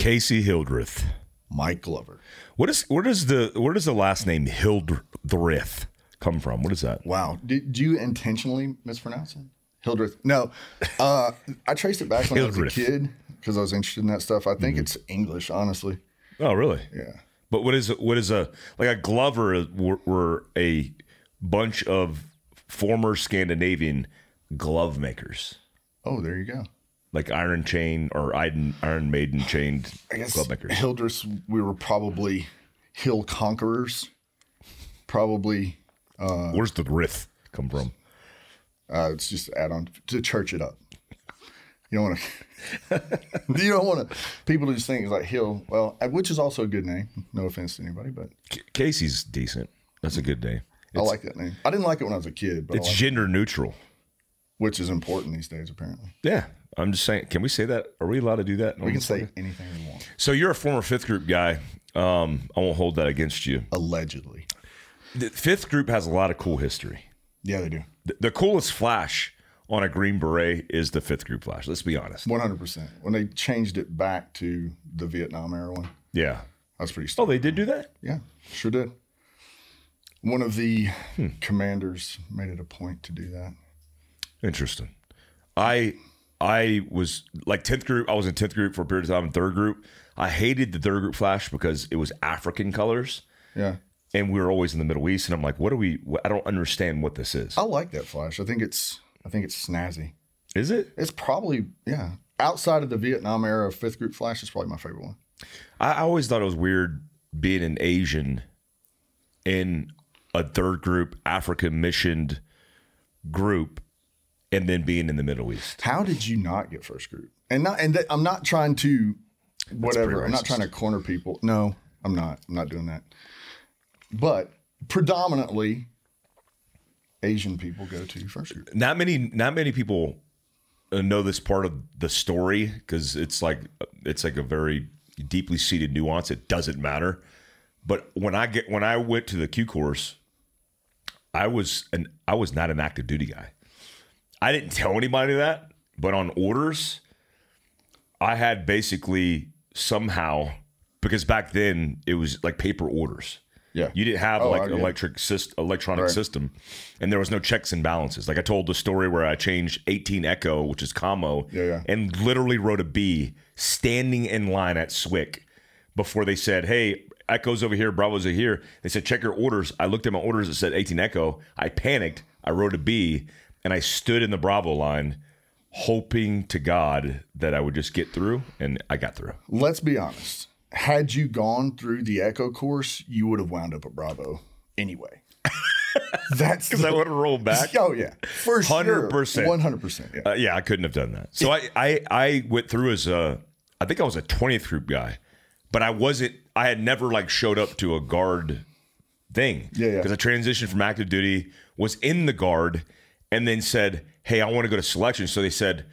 Casey Hildreth. Mike Glover. What is where does the where does the last name Hildreth come from? What is that? Wow. Did you intentionally mispronounce it? Hildreth. No. Uh, I traced it back when I was a kid because I was interested in that stuff. I think it's English, honestly. Oh, really? Yeah. But what is what is a like a Glover were, were a bunch of former Scandinavian glove makers, Oh, there you go. Like Iron Chain or Iron Iron Maiden chained I guess glove makers. Hildreth, we were probably hill conquerors. Probably, Where's the Rith come from? uh, it's just add on to church it up. You don't want to. you don't want to. People just think it's like hill. Well, uh, which is also a good name. No offense to anybody, but C- Casey's decent. That's a good name. I like that name. I didn't like it when I was a kid, but It's like- gender neutral. which is important these days. Apparently, Yeah, I'm just saying. Can we say that? Are we allowed to do that? we can say anything we want. So you're a former fifth group guy. Um, I won't hold that against you. Allegedly, The fifth group has a lot of cool history. yeah, they do. The, the coolest flash on a green beret is the fifth group flash. Let's be honest. One hundred percent. When they changed it back to the Vietnam era one, Yeah. that's was pretty. Oh, they did do that. Yeah, sure did. One of the Hmm. commanders made it a point to do that. Interesting. I I was like tenth group. I was in tenth group for a period of time. In third group, I hated the third group flash because it was African colors, Yeah, and we were always in the Middle East. And I'm like, what do we? I don't understand what this is. I like that flash. I think it's. I think it's snazzy. Is it? It's probably yeah. Outside of the Vietnam era fifth group flash, is probably my favorite one. I I always thought it was weird being an Asian in a third group African missioned group, and then being in the Middle East. How did you not get first group? And not and that, I'm not trying to whatever. I'm not trying to corner people. No, I'm not. I'm not doing that. But predominantly Asian people go to first group. not many not many people uh, know this part of the story because it's like it's like a very deeply seated nuance it doesn't matter but when i get when i went to the q course i was an i was not an active duty guy i didn't tell anybody that but on orders i had basically somehow because back then it was like paper orders Yeah. you didn't have Oh, like I get electric syst- electronic Right. system, and there was no checks and balances. Like I told the story where I changed 18 Echo, which is commo, Yeah, yeah. and literally wrote a B standing in line at Swick before they said, "Hey, Echo's over here, Bravo's over here." They said, "Check your orders." I looked at my orders; it said 18 Echo. I panicked. I wrote a B, and I stood in the Bravo line, hoping to God that I would just get through, and I got through. Let's be honest. Had you gone through the Echo course, you would have wound up at Bravo anyway. That's Because I would have rolled back. Oh yeah, for sure, 100%. one hundred percent. Yeah, Uh, yeah, I couldn't have done that. So I, I I went through as a I think I was a 20th group guy, but I wasn't I had never like showed up to a guard thing. Yeah, yeah. Because I transitioned from active duty, was in the guard, and then said, Hey, I want to go to selection. So they said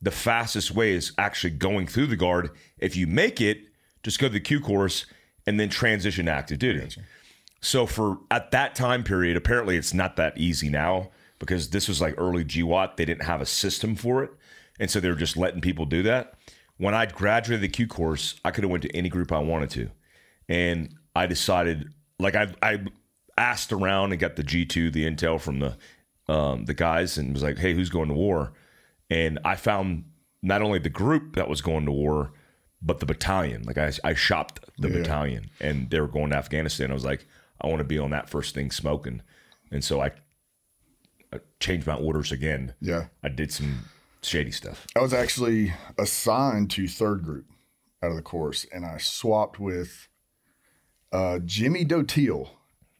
the fastest way is actually going through the guard. If you make it, just go to the Q course and then transition to active duty. So for at that time period, apparently it's not that easy now because this was like early GWOT. They didn't have a system for it. And so they were just letting people do that. When I graduated the Q course, I could have went to any group I wanted to. And I decided like I I asked around and got the G2, the intel from the um, the guys and was like, "Hey, who's going to war?" And I found not only the group that was going to war, but the battalion. Like I, I shopped the battalion, and they were going to Afghanistan. I was like, I want to be on that first thing smoking, and so I, I changed my orders again. yeah. I did some shady stuff. I was actually assigned to third group out of the course, and I swapped with uh, Jimmy Doteal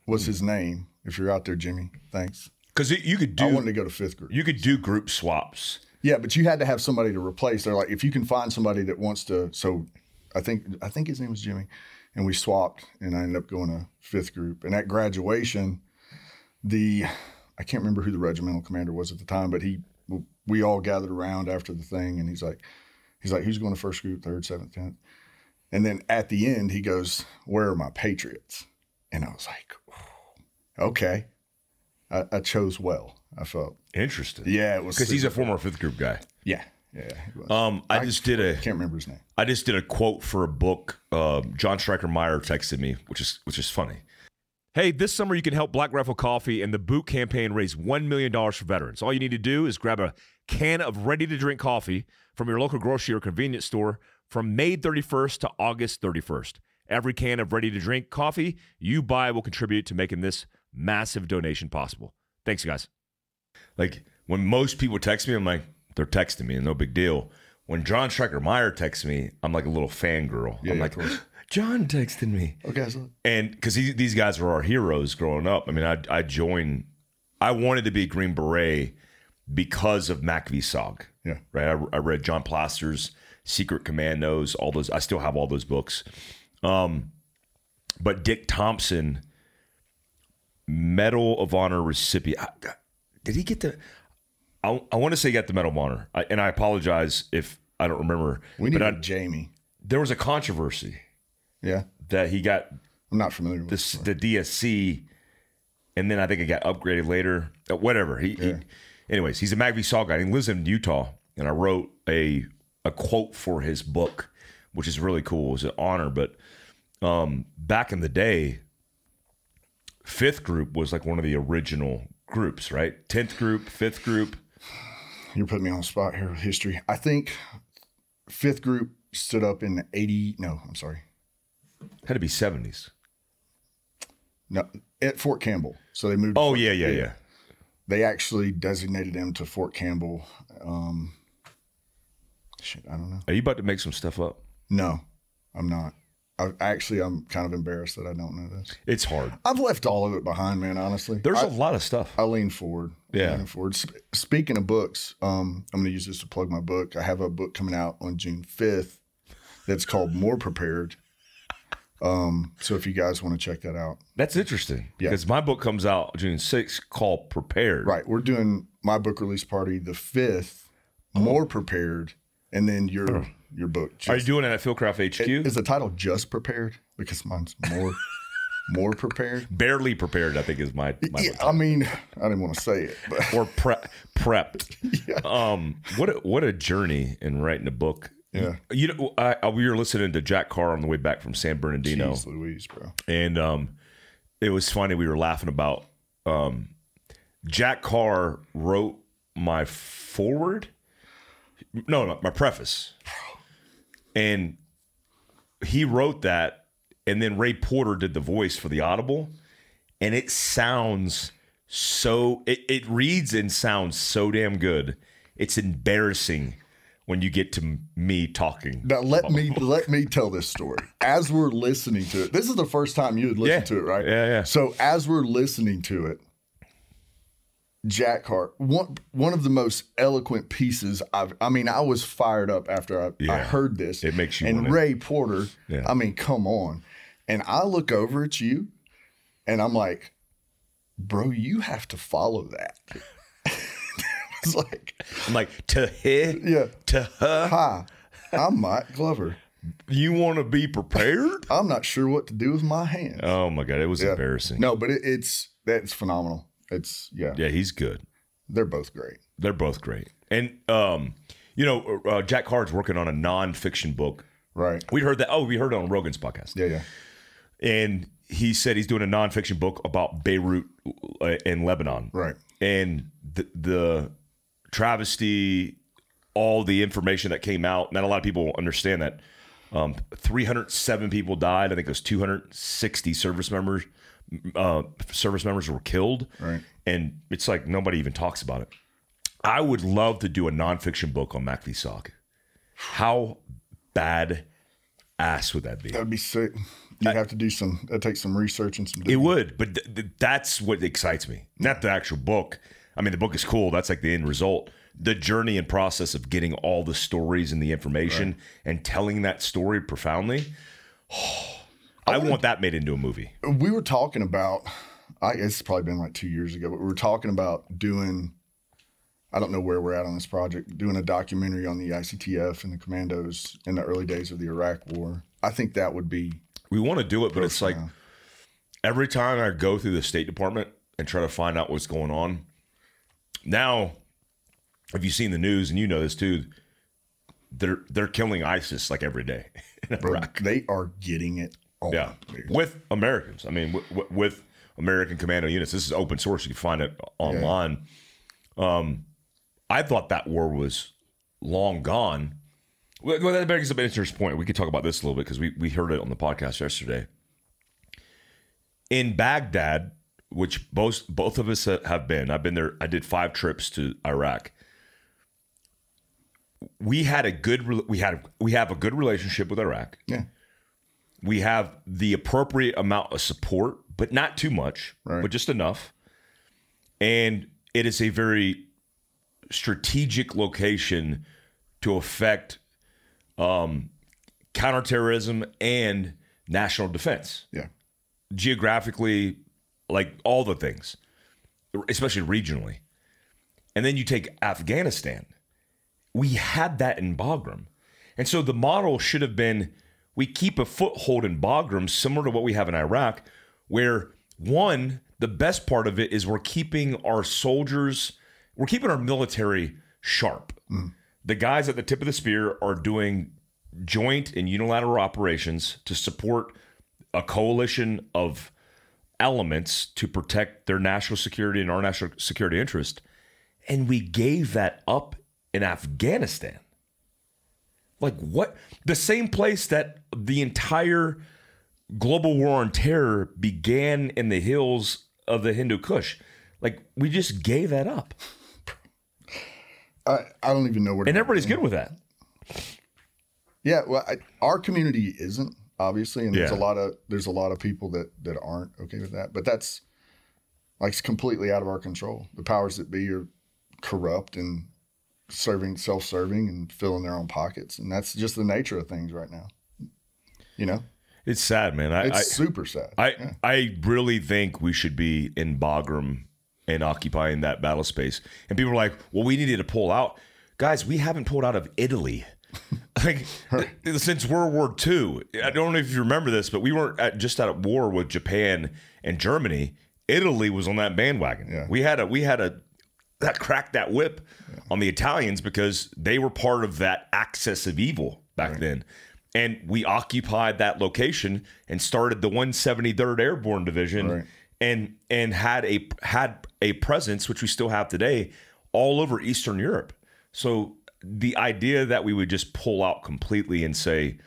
was his name. If you're out there, Jimmy, thanks. Because you could do. I wanted to go to fifth group. you could do group swaps. Yeah, but you had to have somebody to replace. They're like, if you can find somebody that wants to. So, I think I think his name was Jimmy, and we swapped, and I ended up going to fifth group. And at graduation, the I can't remember who the regimental commander was at the time, but he we all gathered around after the thing, and he's like, he's like, who's going to first group, third, seventh, tenth, and then at the end he goes, where are my patriots? And I was like, okay, I, I chose well. I felt, Interesting. yeah, it was Because he's a former fifth group guy. yeah, Yeah. Um, I, just did a can't remember his name. I just did a quote for a book. Uh, John Stryker Meyer texted me, which is which is funny. Hey, this summer you can help Black Rifle Coffee and the Boot campaign raise $1 million for veterans. All you need to do is grab a can of ready to drink coffee from your local grocery or convenience store from May 31st to August 31st. Every can of ready to drink coffee you buy will contribute to making this massive donation possible. Thanks, guys. Like when most people text me, I'm like, they're texting me, and no big deal. When John Stryker Meyer texts me, I'm like a little fangirl. Yeah, I'm yeah, like. John texted me Okay, so and because these guys were our heroes growing up. I mean, I I joined. I wanted to be a Green Beret because of MACV-SOG. Yeah. right. I, I read John Plaster's Secret Commandos. All those. I still have all those books. Um, but Dick Thompson, Medal of Honor recipient. Did he get the? I, I want to say he got the Medal of Honor, I, and I apologize if I don't remember. we need but I, Jamie. there was a controversy Yeah, that he got I'm not familiar with. the the DSC, and then I think it got upgraded later. Uh, whatever. He, he anyways, he's a MACV-SOG guy. He lives in Utah, and I wrote a a quote for his book, which is really cool. It was an honor, but um, back in the day, fifth group was like one of the original groups, right? Tenth group, fifth group. You're putting me on the spot here with history. I think fifth group stood up in 80. No, I'm sorry. Had to be seventies. No, at Fort Campbell. So they moved. Oh Fort- yeah, yeah, yeah. They actually designated them to Fort Campbell. Um, shit, I don't know. Are you about to make some stuff up? No, I'm not. I, actually, I'm kind of embarrassed that I don't know this. It's hard. I've left all of it behind, man. Honestly, There's I, a lot of stuff. I lean forward. Yeah. leaning forward. Sp- speaking of books, um, I'm going to use this to plug my book. I have a book coming out on June 5th that's called More Prepared. Um, so if you guys want to check that out, That's interesting Yeah. because my book comes out June 6th called Prepared. right? We're doing my book release party the 5th, More Prepared, and then your your book. Oh. Are you doing it at Fieldcraft HQ? is the title just prepared? Because mine's more more prepared. Barely prepared, I think, is my, my Yeah, I mean, I didn't want to say it, but or pre- prepped. yeah. Um, what a, what a journey in writing a book. Yeah. You know, I, I, we were listening to Jack Carr on the way back from San Bernardino, Jeez Louise, bro. and um, it was funny. We were laughing about um, Jack Carr wrote my forward. No, no, my preface, and he wrote that, and then Ray Porter did the voice for the Audible, and it sounds so. It, it reads and sounds so damn good. It's embarrassing when you get to me talking. Now let me let me tell this story. As we're listening to it, this is the first time you had listened Yeah. to it, right? Yeah, yeah. So as we're listening to it, Jack Carr, one one of the most eloquent pieces I've. I mean, I was fired up after I, I heard this. It makes you And Ray Porter. Yeah. I mean, come on. And I look over at you, and I'm like, bro, you have to follow that. it's like, I'm like to he, yeah. to her. Hi, I'm Mike Glover. You want to be prepared? I'm not sure what to do with my hands. Oh my god, it was embarrassing. No, but it, it's that's phenomenal. It's yeah, Yeah, he's good. they're both great. They're both great. And um, you know, uh, Jack Carr's working on a nonfiction book. Right. We heard that. Oh, we heard it on Rogan's podcast. Yeah, yeah. And he said he's doing a nonfiction book about Beirut uh, and Lebanon. Right. And the, the travesty, all the information that came out. Not a lot of people understand that. Um, 307 people died. I think it was 260 service members. Uh, service members were killed. Right. And it's like nobody even talks about it. I would love to do a nonfiction book on MACV-SOG. How bad ass would that be? That'd be sick. You'd have to do some. That takes some research and some. It would, but th- th- that's what excites me. Not the actual book. I mean, the book is cool. That's like the end result. The journey and process of getting all the stories and the information and telling that story profoundly. I want that made into a movie. we were talking about. I it's probably been like two years ago, but we were talking about doing. I don't know where we're at on this project. Doing a documentary on the ICTF and the commandos in the early days of the Iraq War. I think that would be We want to do it, but it's like every time I go through the State Department and try to find out what's going on. Now, if you've seen the news and you know this too, they're they're killing ISIS like every day in Bro, they are getting it on. Yeah, dude. with Americans. I mean, w- w- with American commando units. This is open source. You can find it online. Um, I thought that war was long gone. Well, well, that brings up an interesting point. We could talk about this a little bit because we we heard it on the podcast yesterday. In Baghdad, which both both of us have been, I've been there. I did five trips to Iraq. We had a good. We had we have a good relationship with Iraq Yeah. We have the appropriate amount of support, but not too much, Right. but just enough. And it is a very strategic location to affect um, counterterrorism and national defense, Yeah. geographically, like all the things, especially regionally. And then you take Afghanistan. We had that in Bagram. And so the model should have been we keep a foothold in Bagram similar to what we have in Iraq, where one, the best part of it is we're keeping our soldiers, we're keeping our military sharp. Mm. The guys at the tip of the spear are doing joint and unilateral operations to support a coalition of elements to protect their national security and our national security interest. And we gave that up in Afghanistan. Like what? The same place that the entire global war on terror began in the hills of the Hindu Kush. Like we just gave that up. I, I don't even know where. to And everybody's good with that. Yeah, well, I, our community isn't obviously, and there's a lot of there's a lot of people that that aren't okay with that. But that's like it's completely out of our control. The powers that be are corrupt and serving self-serving and filling their own pockets, and that's just the nature of things right now. You know, It's sad, man. I, it's I super sad. I I really think we should be in Bagram and occupying that battle space. And people are like, "Well, we needed to pull out." Guys, we haven't pulled out of Italy. like since World War II. I don't know if you remember this, but we weren't at, just at war with Japan and Germany. Italy was on that bandwagon. Yeah. We had a we had a that cracked that whip on the Italians because they were part of that axis of evil back then. And we occupied that location and started the 173rd Airborne Division Right. and and had a had a presence which we still have today all over Eastern Europe. So the idea that we would just pull out completely and say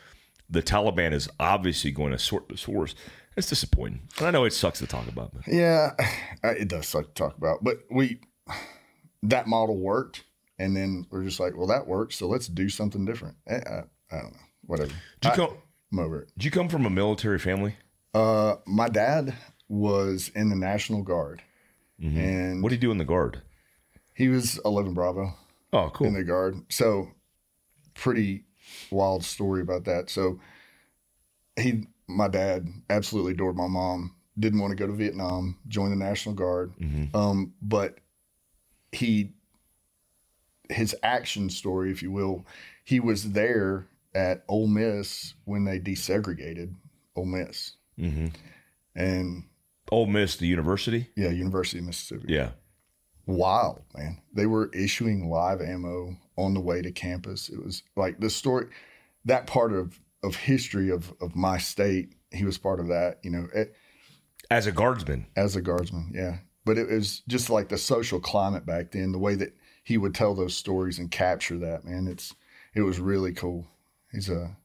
the Taliban is obviously going to sort this horse, it's disappointing. And I know it sucks to talk about, but Yeah, it does suck to talk about, but we that model worked, and then we're just like, well, that works, so let's do something different. I, I, I don't know, whatever. did you I, come am over it. did you come from a military family? Uh, my dad was in the National Guard, and What did you do in the guard? he was 11 Bravo Oh, cool. in the Guard. So, pretty wild story about that. So, he, my dad, absolutely adored my mom. Didn't want to go to Vietnam, joined the National Guard, um, but he, his action story, if you will, he was there at Ole Miss when they desegregated Ole Miss, hmm and Ole Miss, the university. yeah, University of Mississippi. Yeah. wild, man. They were issuing live ammo on the way to campus. It was like the story, that part of of history of of my state. He was part of that, you know, it, As a guardsman. as a guardsman. Yeah, but it was just like the social climate back then. The way that he would tell those stories and capture that, man. It's it was really cool. He's a,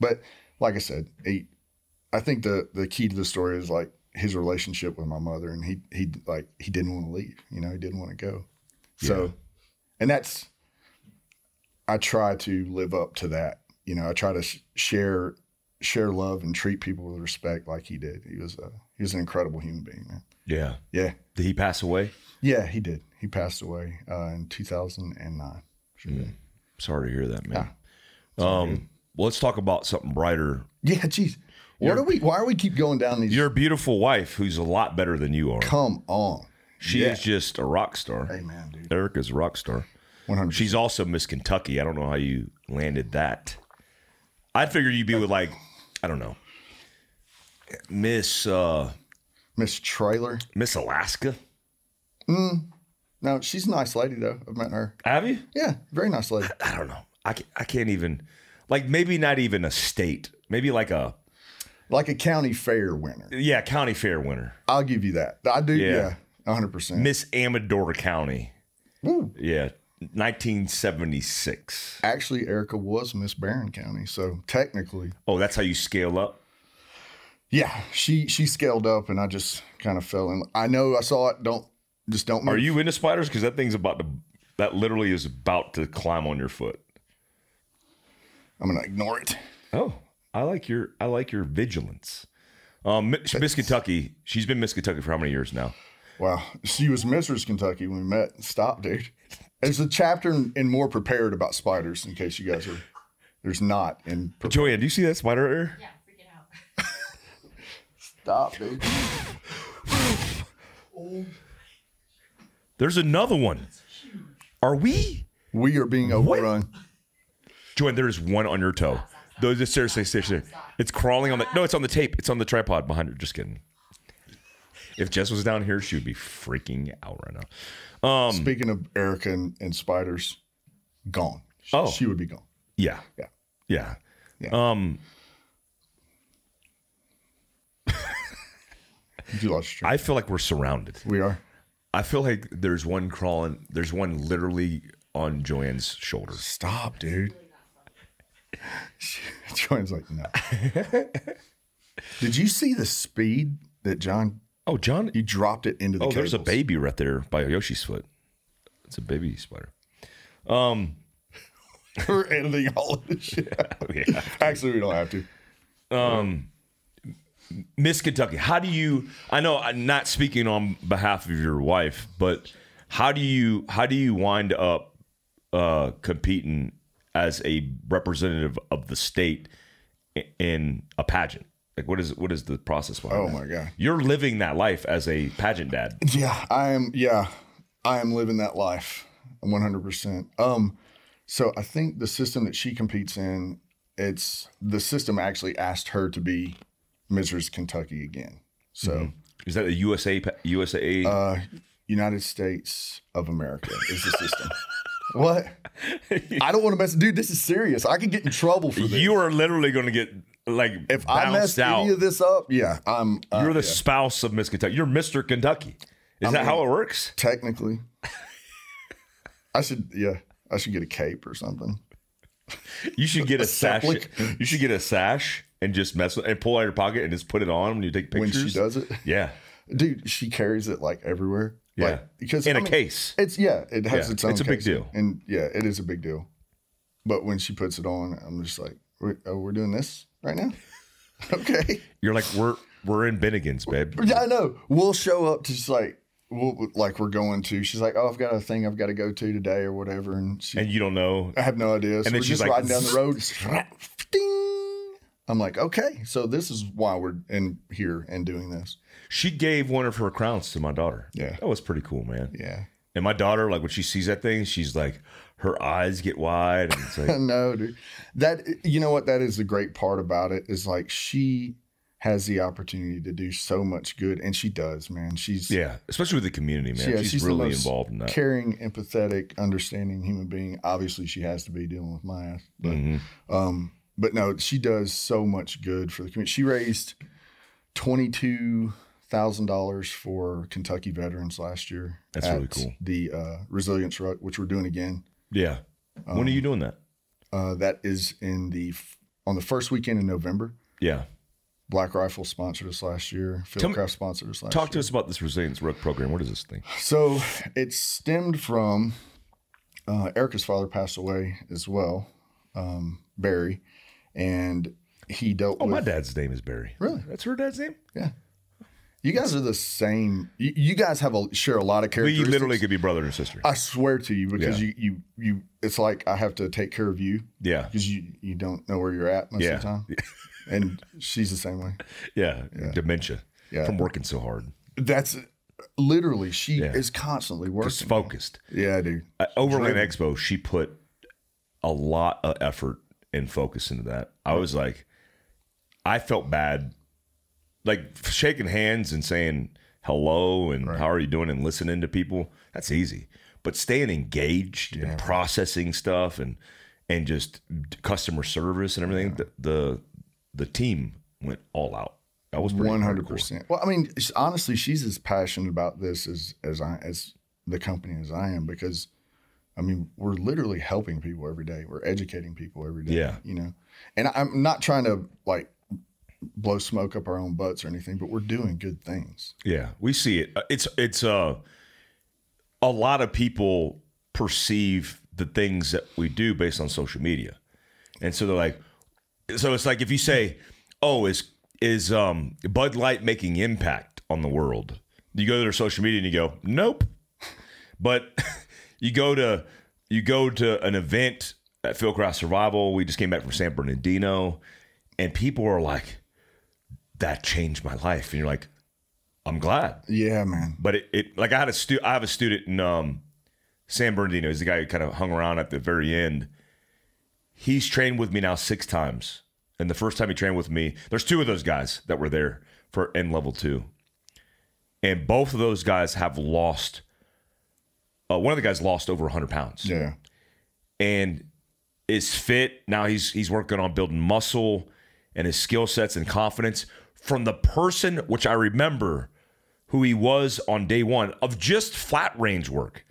but like I said, he. I think the the key to the story is like his relationship with my mother, and he he like he didn't want to leave. You know, he didn't want to go. So, Yeah. and that's I try to live up to that. You know, I try to sh- share share love and treat people with respect like he did. He was a he was an incredible human being, man. Yeah. Yeah, Did he pass away? yeah, he did. He passed away uh, in 2009. Sure did. Sorry to hear that, man. Um, well, let's talk about something brighter. Yeah, geez. What are we? Why are we keep going down these? Your beautiful wife, who's a lot better than you are. Come on. She Yeah. is just a rock star. Hey, man, dude. Erica's a rock star. 100. She's also Miss Kentucky. I don't know how you landed that. I'd figure you'd be with like, I don't know, Miss uh, Miss Trailer. Miss Alaska. Mm. No, she's a nice lady though. I've met her. Have you? Yeah, very nice lady. I don't know. I can't, I can't even like maybe not even a state, maybe like a Like a county fair winner. yeah county fair winner, I'll give you that. I do. Yeah. Yeah. hundred percent. Miss Amador County. Woo. Yeah, 1976. Actually, Erica was Miss Barron County, so technically, Oh, that's how you scale up. Yeah, she she scaled up, and I just kind of fell in. I know I saw it. Don't just don't. Are you into spiders? Because that thing's about to that literally is about to climb on your foot. I'm gonna ignore it. Oh, I like your I like your vigilance. Um, Miss Miss Kentucky. She's been Miss Kentucky for how many years now? Wow, she was Mrs. Kentucky when we met. Stop, dude. There's a chapter in, in more prepared about spiders. In case you guys are, there's not in. Pre- Joanne, do you see that spider right there? Yeah, freaking out. Stop, dude. There's another one. Are we? We are being overrun. Joanne, there is one on your toe. Those just seriously, seriously. It's crawling on the no, it's on the tape. It's on the tripod behind her. Just kidding. If Jess was down here, she would be freaking out right now. Um, Speaking of Erica and, and spiders, gone. She, Oh. she would be gone. yeah. Yeah. Yeah. Yeah. Um, You lost your. I feel like we're surrounded. We are. I feel like there's one crawling. There's one literally on Joanne's shoulder. Stop, dude. Joanne's like, no. Did you see the speed that John? Oh, John. He dropped it into the. Oh, there's a baby right there by Yoshi's foot. It's a baby spider. Um, We're editing all of this shit. yeah. Actually, we don't have to. Miss Kentucky, how do you? I know I'm not speaking on behalf of your wife, but how do you? How do you wind up uh, competing as a representative of the state in a pageant? Like, what is what is the process behind Oh that? my god. You're living that life as a pageant dad. Yeah, I am. Yeah, I am living that life, one hundred percent. Um, so I think the system that she competes in, it's the system actually asked her to be Mrs. Kentucky again. So, Is that the USA USA? uh, United States of America is the system. what? I don't want to mess. Dude, this is serious. I could get in trouble for this. you are literally going to get like if I mess out. any of this up, yeah, I'm. Uh, You're the yeah, spouse of Miss Kentucky. You're Mr. Kentucky. Is that how it works? technically. I should. Yeah, I should get a cape or something. You should get a sash. Sepulch. You should get a sash and just mess with and pull out your pocket and just put it on when you take pictures. When she does it, Yeah. dude, she carries it like everywhere. Yeah. Like, because In a a case. It's yeah, it has Yeah, its own. it's a big deal. and yeah, it is a big deal. But when she puts it on, I'm just like, we're, oh, we're doing this right now. okay, You're like, we're we're in Bennigan's, babe. yeah, I know. We'll show up to just like, we'll like we're going to. She's like, oh, I've got a thing I've got to go to today or whatever, and she, And you don't know. I have no idea. So then we're she's just like, riding down the road. Ding. I'm like, okay, so this is why we're in here and doing this. She gave one of her crowns to my daughter. Yeah. That was pretty cool, man. Yeah. And my daughter, like when she sees that thing, she's like, her eyes get wide. And it's like, no, dude. That you know what? That is the great part about it is like she has the opportunity to do so much good, and she does, man. She's yeah, especially with the community, man. yeah, she's, the really involved in that. caring, empathetic, understanding human being. Obviously, she has to be dealing with my ass, but Mhm. um, but no, she does so much good for the community. She raised twenty two thousand dollars for Kentucky veterans last year. That's at really cool. The uh, Resilience Ruck, which we're doing again. Yeah. when Um, are you doing that? Uh, that is in the on the first weekend in November. Yeah. Black Rifle sponsored us last year. Fieldcraft sponsored us last Talk year. Talk to us about this Resilience Ruck program. What is this thing? So it stemmed from uh, Erica's father passed away as well, um, Barry, and he dealt Oh, with. my dad's name is Barry. Really? That's her dad's name? Yeah. You guys are the same. You, you guys have a share a lot of We characteristics. literally could be brother and sister. I swear to you, because Yeah. you, you you it's like I have to take care of you Yeah. because you you don't know where you're at most Yeah. of the time, and she's the same way. Yeah. Dementia Yeah. from working so hard. That's literally she Yeah. is constantly working. Just focused. Yeah, dude. Uh, at Overland Expo, she put a lot of effort and focus into that. I was like, I felt bad, like shaking hands and saying hello and how are you doing and listening to people. That's easy, but staying engaged and processing stuff and and just customer service and everything. The, the the team went all out. That was one hundred percent. Well, I mean, honestly, she's as passionate about this as as I as the company as I am because, I mean, we're literally helping people every day. We're educating people every day. Yeah. you know, and I'm not trying to like blow smoke up our own butts or anything, but we're doing good things. Yeah, we see it. Uh, It's it's uh a lot of people perceive the things that we do based on social media. And so they're like so it's like if you say, "Oh, is is um Bud Light making impact on the world?" You go to their social media and you go, "Nope." But you go to you go to an event at Fieldcraft Survival. We just came back from San Bernardino, and people are like, "That changed my life," and you're like, "I'm glad." Yeah, man. But it, it like I had a stu- I have a student in um, San Bernardino. He's the guy who kind of hung around at the very end. He's trained with me now six times, and the first time he trained with me, there's two of those guys that were there for N level two, and both of those guys have lost. Uh, one of the guys lost over 100 pounds Yeah, and is fit. Now he's he's working on building muscle and his skill sets and confidence from the person which I remember who he was on day one of just flat range work.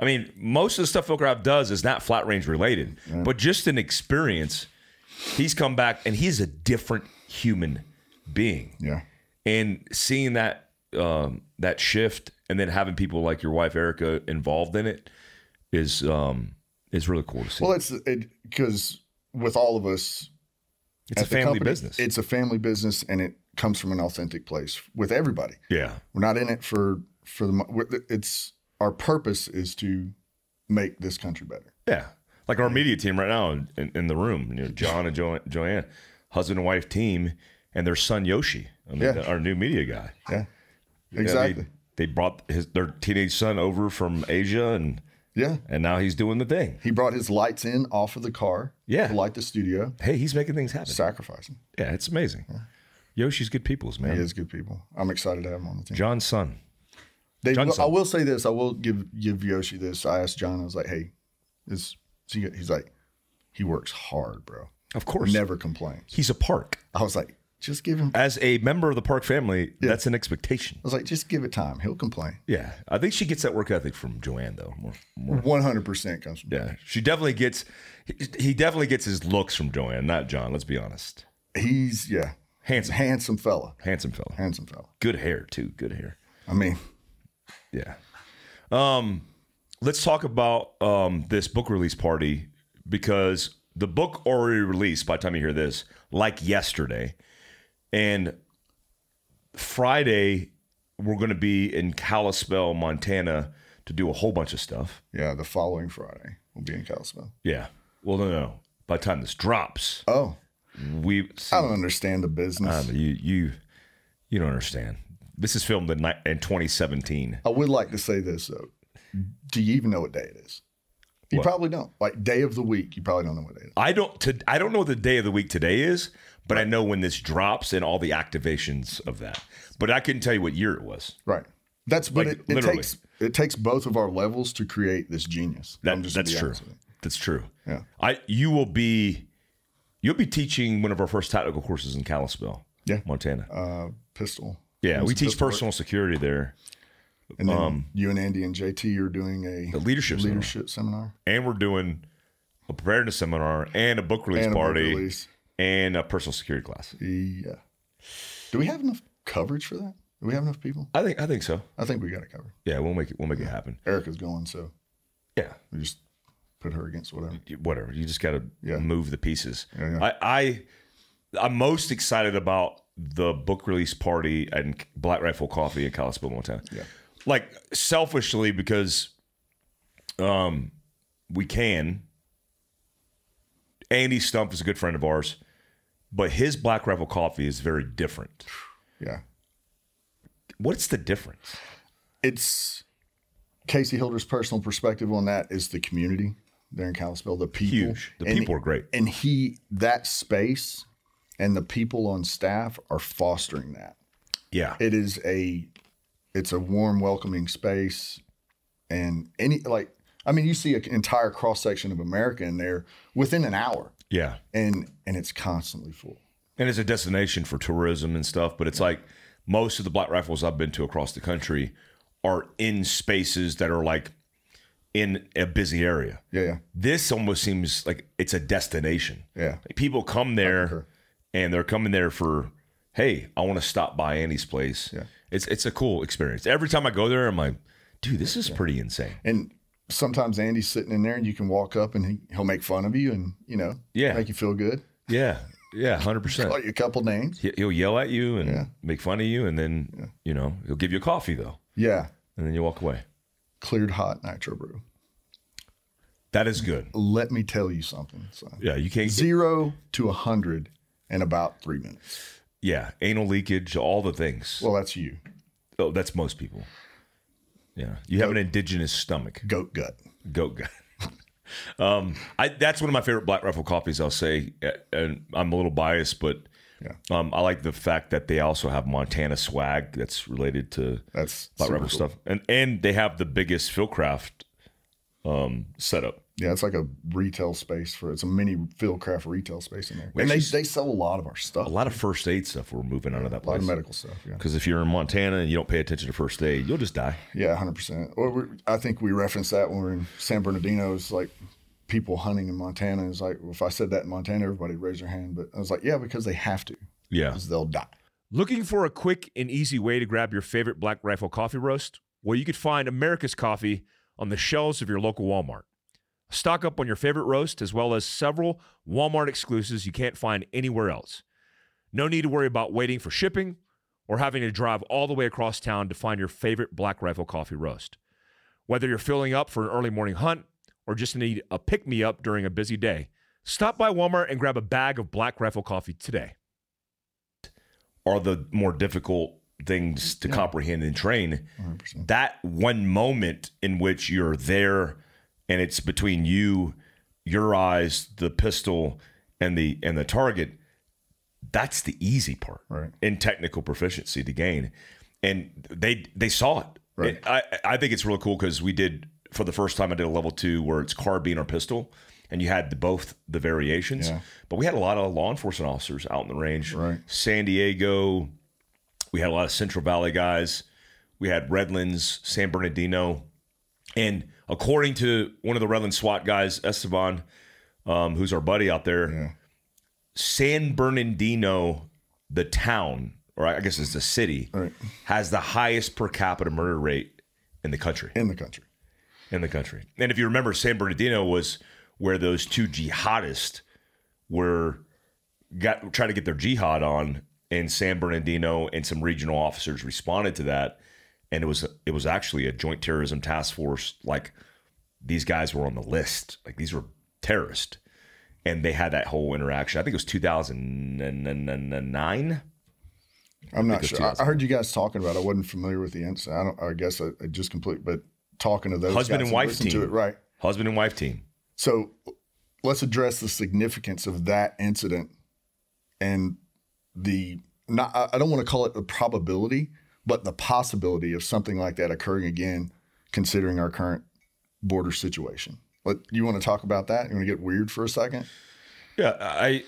I mean, most of the stuff Fieldcraft does is not flat range related, but just an experience. He's come back and he's a different human being yeah. and seeing that um, that shift and then having people like your wife Erica involved in it is um, is really cool to see. Well, it's it because with all of us, it's a family company, business. It's a family business, and it comes from an authentic place with everybody. yeah, We're not in it for for the. It's our purpose is to make this country better. yeah. Like our media team right now in, in, in the room, you know, John and jo- Joanne, husband and wife team, and their son Yoshi, I mean, Yeah. our new media guy. Yeah, I mean, exactly. They brought his their teenage son over from Asia, and yeah, and now he's doing the thing. he brought his lights in off of the car. Yeah. to light the studio. Hey, he's making things happen. Sacrificing. Yeah, it's amazing. Yoshi's good people's man. He is good people. I'm excited to have him on the team. John's son. They, Johnson. I will say this. I will give give Yoshi this. I asked John. I was like, "Hey, is is he, he's like, he works hard, bro. Of course, Never complains." he's a park. I was like, "Just give him." As a member of the Park family, that's an expectation. I was like, "Just give it time. He'll complain." Yeah, I think she gets that work ethic from Joanne, though. More, more. One hundred percent comes from. Yeah, she definitely gets. He, he definitely gets his looks from Joanne, not John. Let's be honest. He's yeah, Handsome, handsome fella. handsome fella. Handsome fella. Good hair too. Good hair. I mean, Yeah. Um, let's talk about um this book release party because the book already released by the time you hear this, like yesterday, and Friday we're going to be in Kalispell, Montana, to do a whole bunch of stuff. yeah. The following Friday we'll be in Kalispell. Yeah. Well, no, no. By the time this drops, Oh, we I don't understand the business. Um, you you you don't understand. This is filmed in, ni- in 2017. I would like to say this though. Do you even know what day it is? You What? probably don't. Like day of the week, you probably don't know what day it is. I don't to, I don't know what the day of the week today is, but I know when this drops and all the activations of that. But I couldn't tell you what year it was. Right. That's but Like, it, it takes it takes both of our levels to create this genius. That, that's true. honest with you. That's true. Yeah. I you will be you'll be teaching one of our first tactical courses in Kalispell, Yeah. Montana. Uh, pistol. yeah, we teach pistol work. personal security there, And then you and Andy and JT are doing a a leadership leadership seminar, and we're doing a preparedness seminar and a book release and party release. And a personal security class. Yeah. Do we have enough coverage for that? Do we have enough people? I think I think so. I think we got it covered. Yeah, we'll make it we'll make it happen. Erica's going, so Yeah. we just put her against whatever. whatever. You just got to Yeah. move the pieces. Yeah, yeah. I, I I'm most excited about the book release party and Black Rifle Coffee in Kalispell, Montana. Yeah. Like selfishly because um we can. Andy Stump is a good friend of ours, but his Black Rifle Coffee is very different. Yeah. What's the difference? It's Casey Hildreth's personal perspective on that is the community there in Kalispell, the people. Huge. The And- people are great. And he, that space and the people on staff are fostering that. Yeah. It is a, it's a warm, welcoming space. And any, like, I mean, you see an entire cross section of America in there within an hour, Yeah. and and it's constantly full. And it's a destination for tourism and stuff, but it's like most of the black rifles I've been to across the country are in spaces that are like in a busy area. Yeah, yeah, This almost seems like it's a destination. yeah. Like people come there and they're coming there for, hey, I want to stop by Andy's place. Yeah. It's it's a cool experience. Every time I go there, I'm like, dude, this is pretty insane. And sometimes Andy's sitting in there, and you can walk up, and he, he'll make fun of you, and you know, Yeah. make you feel good. Yeah. Yeah, hundred percent. Call you a couple names. He- He'll yell at you and Yeah. make fun of you, and then you know he'll give you a coffee though, Yeah, and then you walk away. cleared hot nitro brew. That is good. Let me tell you something, son. Yeah, you can't. Get, Zero to a hundred in about three minutes. yeah, anal leakage, all the things. Well, that's you. oh, that's most people. Yeah, you have an indigenous stomach, Goat gut. goat gut. um, I that's one of my favorite Black Rifle coffees. I'll say, and I'm a little biased, but Yeah. um, I like the fact that they also have Montana swag that's related to That's Black Rifle cool. stuff, and and they have the biggest Fieldcraft um, setup. Yeah, it's like a retail space for it's a mini Fieldcraft retail space in there, and they, they sell a lot of our stuff, A lot of first aid stuff we're moving out of that a lot of place. medical stuff. Yeah, Because if you're in Montana and you don't pay attention to first aid, you'll just die. yeah, hundred percent. Or I think we referenced that when we were in San Bernardino. It's like people hunting in Montana. It's like well, if I said that in Montana, everybody raise their hand. But I was like, yeah, because they have to, Yeah. because they'll die. Looking for a quick and easy way to grab your favorite Black Rifle coffee roast? Well, you could find America's Coffee on the shelves of your local Walmart. Stock up on your favorite roast as well as several Walmart exclusives you can't find anywhere else. No need to worry about waiting for shipping or having to drive all the way across town to find your favorite Black Rifle coffee roast. Whether you're filling up for an early morning hunt or just need a pick me up during a busy day, stop by Walmart and grab a bag of Black Rifle coffee today. Are the more difficult things to comprehend and train. 100%. That one moment in which you're there and it's between you, your eyes, the pistol, and the and the target, that's the easy part Right. in technical proficiency to gain. And they they saw it. Right. I I think it's really cool because we did for the first time I did a level two where it's carbine or pistol, and you had the, both the variations. Yeah. But we had a lot of law enforcement officers out in the range. Right. San Diego, we had a lot of Central Valley guys. We had Redlands, San Bernardino, and according to one of the Redlands SWAT guys, Esteban, um, who's our buddy out there, Yeah. San Bernardino, the town, or I guess it's the city, Right. has the highest per capita murder rate in the country. In the country. In the country. And if you remember, San Bernardino was where those two jihadists were got trying to get their jihad on, and San Bernardino and some regional officers responded to that, and it was it was actually a joint terrorism task force. Like these guys were on the list, like these were terrorists, and they had that whole interaction. I think it was two thousand and nine. I'm not sure. I, heard you guys talking about. it. I wasn't familiar with the incident. I don't. I guess I, I just complete. But talking to those Husband and wife team. to it, right? Husband and wife team. So let's address the significance of that incident and the not I- I don't want to call it the probability, but the possibility of something like that occurring again, considering our current border situation. But you want to talk about that? You want to get weird for a second? Yeah, I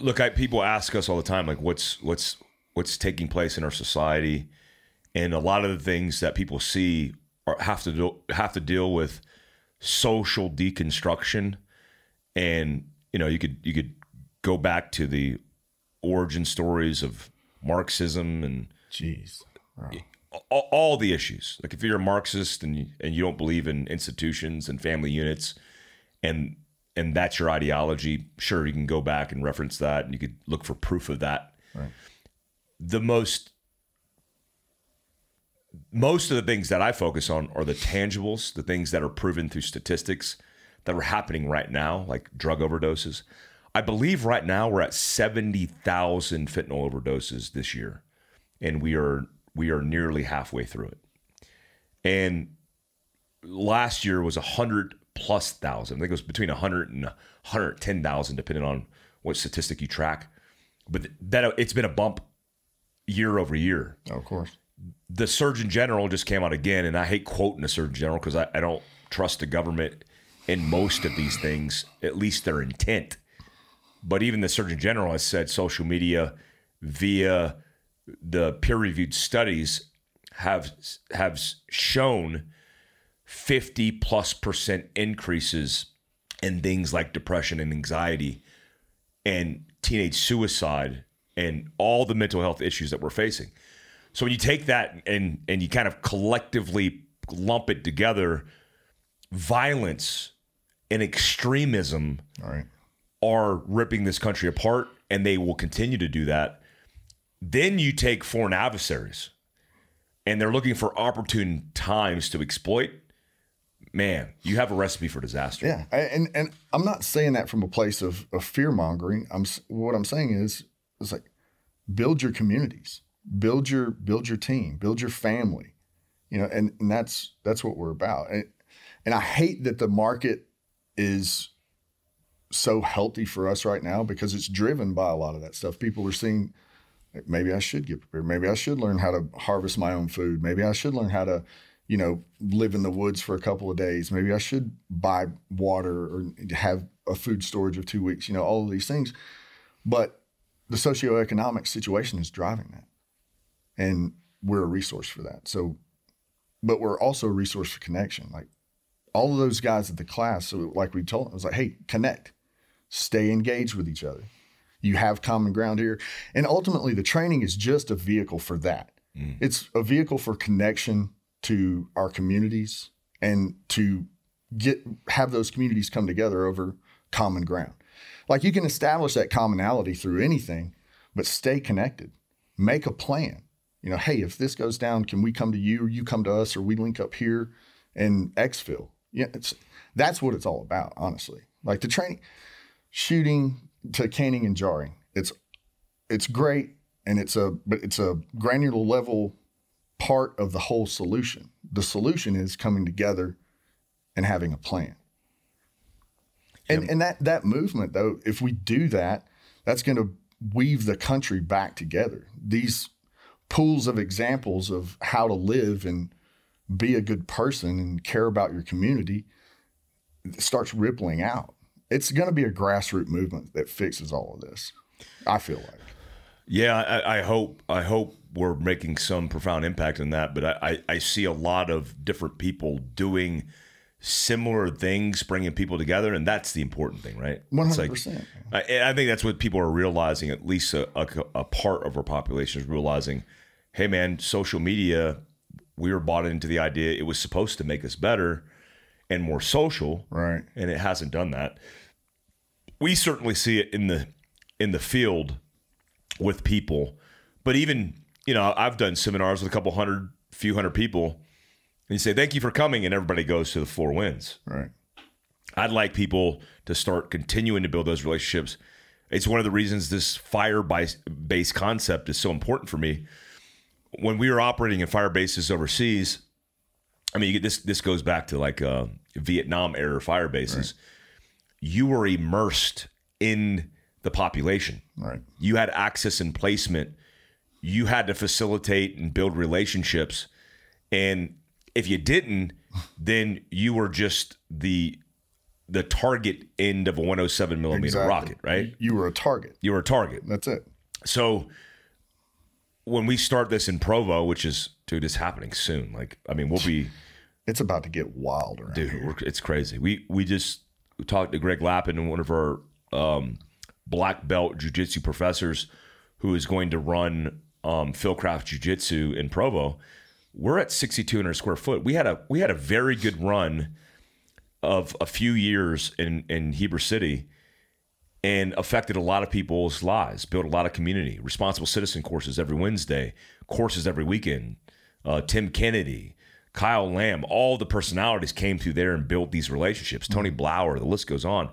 look. I people ask us all the time, like, what's what's what's taking place in our society, and a lot of the things that people see are, have to do, have to deal with social deconstruction, and you know, you could you could go back to the origin stories of Marxism and Jeez. All, all the issues. Like if you're a Marxist and you, and you don't believe in institutions and family units, and and that's your ideology, sure you can go back and reference that, and you could look for proof of that. Right. The most most of the things that I focus on are the tangibles, the things that are proven through statistics that are happening right now, like drug overdoses. I believe right now we're at 70,000 fentanyl overdoses this year and we are we are nearly halfway through it. And last year was 100 plus thousand. I think it was between 100 and 110,000 depending on what statistic you track. But that it's been a bump year over year Oh, of course. the Surgeon General just came out again, and I hate quoting the Surgeon General because I, I don't trust the government in most of these things, at least their intent. But even the Surgeon General has said social media via the peer-reviewed studies have have shown 50 plus percent increases in things like depression and anxiety and teenage suicide and all the mental health issues that we're facing. So when you take that and and you kind of collectively lump it together, violence and extremism right. are ripping this country apart and they will continue to do that. Then you take foreign adversaries and they're looking for opportune times to exploit. Man, you have a recipe for disaster. Yeah, and and I'm not saying that from a place of, of fear mongering. I'm what I'm saying is it's like build your communities, build your build your team, build your family, you know, and, and that's that's what we're about. And and I hate that the market is so healthy for us right now because it's driven by a lot of that stuff. People are seeing maybe I should get prepared. Maybe I should learn how to harvest my own food. Maybe I should learn how to, you know, live in the woods for a couple of days. Maybe I should buy water or have a food storage of two weeks, you know, all of these things. But the socioeconomic situation is driving that. And we're a resource for that. So, but we're also a resource for connection. Like all of those guys at the class, so like we told them, it was like, hey, connect, stay engaged with each other. You have common ground here. And ultimately, the training is just a vehicle for that. Mm. It's a vehicle for connection to our communities and to get have those communities come together over common ground. Like you can establish that commonality through anything, but stay connected. Make a plan. You know, hey, if this goes down, can we come to you or you come to us or we link up here in Xville? Yeah, it's that's what it's all about, honestly. Like the training, shooting to canning and jarring. It's it's great and it's a but it's a granular level part of the whole solution. The solution is coming together and having a plan. And and that that movement though, if we do that, that's going to weave the country back together. These pools of examples of how to live and be a good person and care about your community starts rippling out. It's going to be a grassroots movement that fixes all of this. I feel like. Yeah, I, I hope I hope we're making some profound impact in that. But I, I, I see a lot of different people doing similar things, bringing people together, and that's the important thing, right? Hundred percent. I, I think that's what people are realizing. At least a, a, a part of our population is realizing, hey, man, social media. We were bought into the idea it was supposed to make us better and more social, Right. and it hasn't done that. We certainly see it in the in the field with people, but even you know, I've done seminars with a couple hundred, few hundred people, and you say thank you for coming, and everybody goes to the four wins. Right. I'd like people to start continuing to build those relationships. It's one of the reasons this fire based concept is so important for me. When we were operating in fire bases overseas, I mean, you get this. This goes back to like uh, Vietnam era fire bases. You were immersed in the population. Right. You had access and placement. You had to facilitate and build relationships. And if you didn't, then you were just the the target end of a 107 millimeter Exactly. rocket, right? You were a target. You were a target. That's it. So when we start this in Provo, which is dude, it's happening soon. Like, I mean, we'll be It's about to get wild dude, it's crazy. We we just talked to Greg Lappin, one of our um, black belt jujitsu professors, who is going to run um, Fieldcraft Jiu-Jitsu in Provo. We're at 6,200 square foot. We had a we had a very good run of a few years in in Heber City, and affected a lot of people's lives. Built a lot of community. Responsible citizen courses every Wednesday, courses every weekend. Uh, Tim Kennedy, Kyle Lamb, all the personalities came through there and built these relationships. Tony Blauer, the list goes on.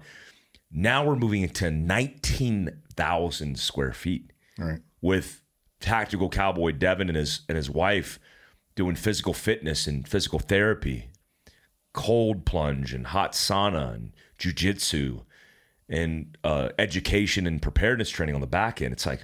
Now we're moving into 19,000 square feet Right. with tactical cowboy Devin and his and his wife doing physical fitness and physical therapy, cold plunge and hot sauna and jujitsu and uh, education and preparedness training on the back end. It's like,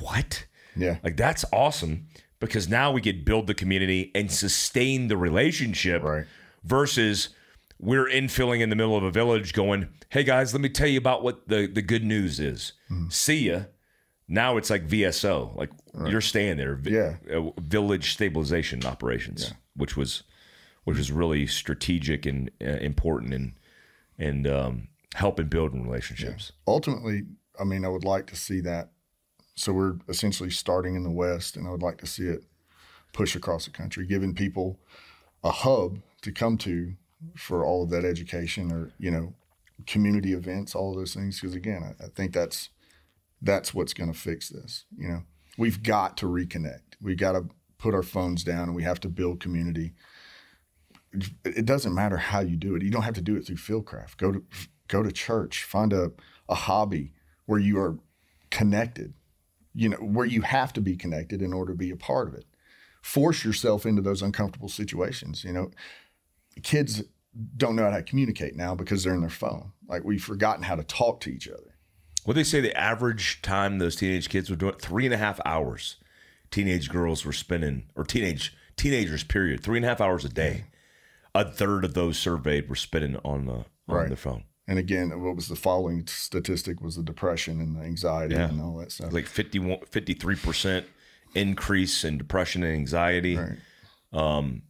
what? Yeah. Like that's awesome. Because now we could build the community and sustain the relationship Right. versus we're infilling in the middle of a village going, hey guys, let me tell you about what the, the good news is. See ya. Now it's like VSO, like you're staying there. Vi- Yeah. uh, village stabilization operations, which was which was really strategic and uh, important and and um, helping building relationships. ultimately, I mean, I would like to see that. So we're essentially starting in the West, and I would like to see it push across the country, giving people a hub to come to for all of that education or you know community events, all those things. Because again, I, I think that's that's what's going to fix this. You know, we've got to reconnect. We got to put our phones down, and we have to build community. It doesn't matter how you do it. You don't have to do it through fieldcraft. Go to go to church. Find a a hobby where you are connected. You know, where you have to be connected in order to be a part of it. Force yourself into those uncomfortable situations. You know, kids don't know how to communicate now because they're in their phone. Like we've forgotten how to talk to each other. What they say the average time those teenage kids were doing three and a half hours. Teenage girls were spending, or teenage teenagers, period, three and a half hours a day. A third of those surveyed were spending on the on Right. their phone. And again, what was the following statistic was the depression and the anxiety Yeah. and all that stuff. Like 53 percent increase in depression and anxiety. Right. Um,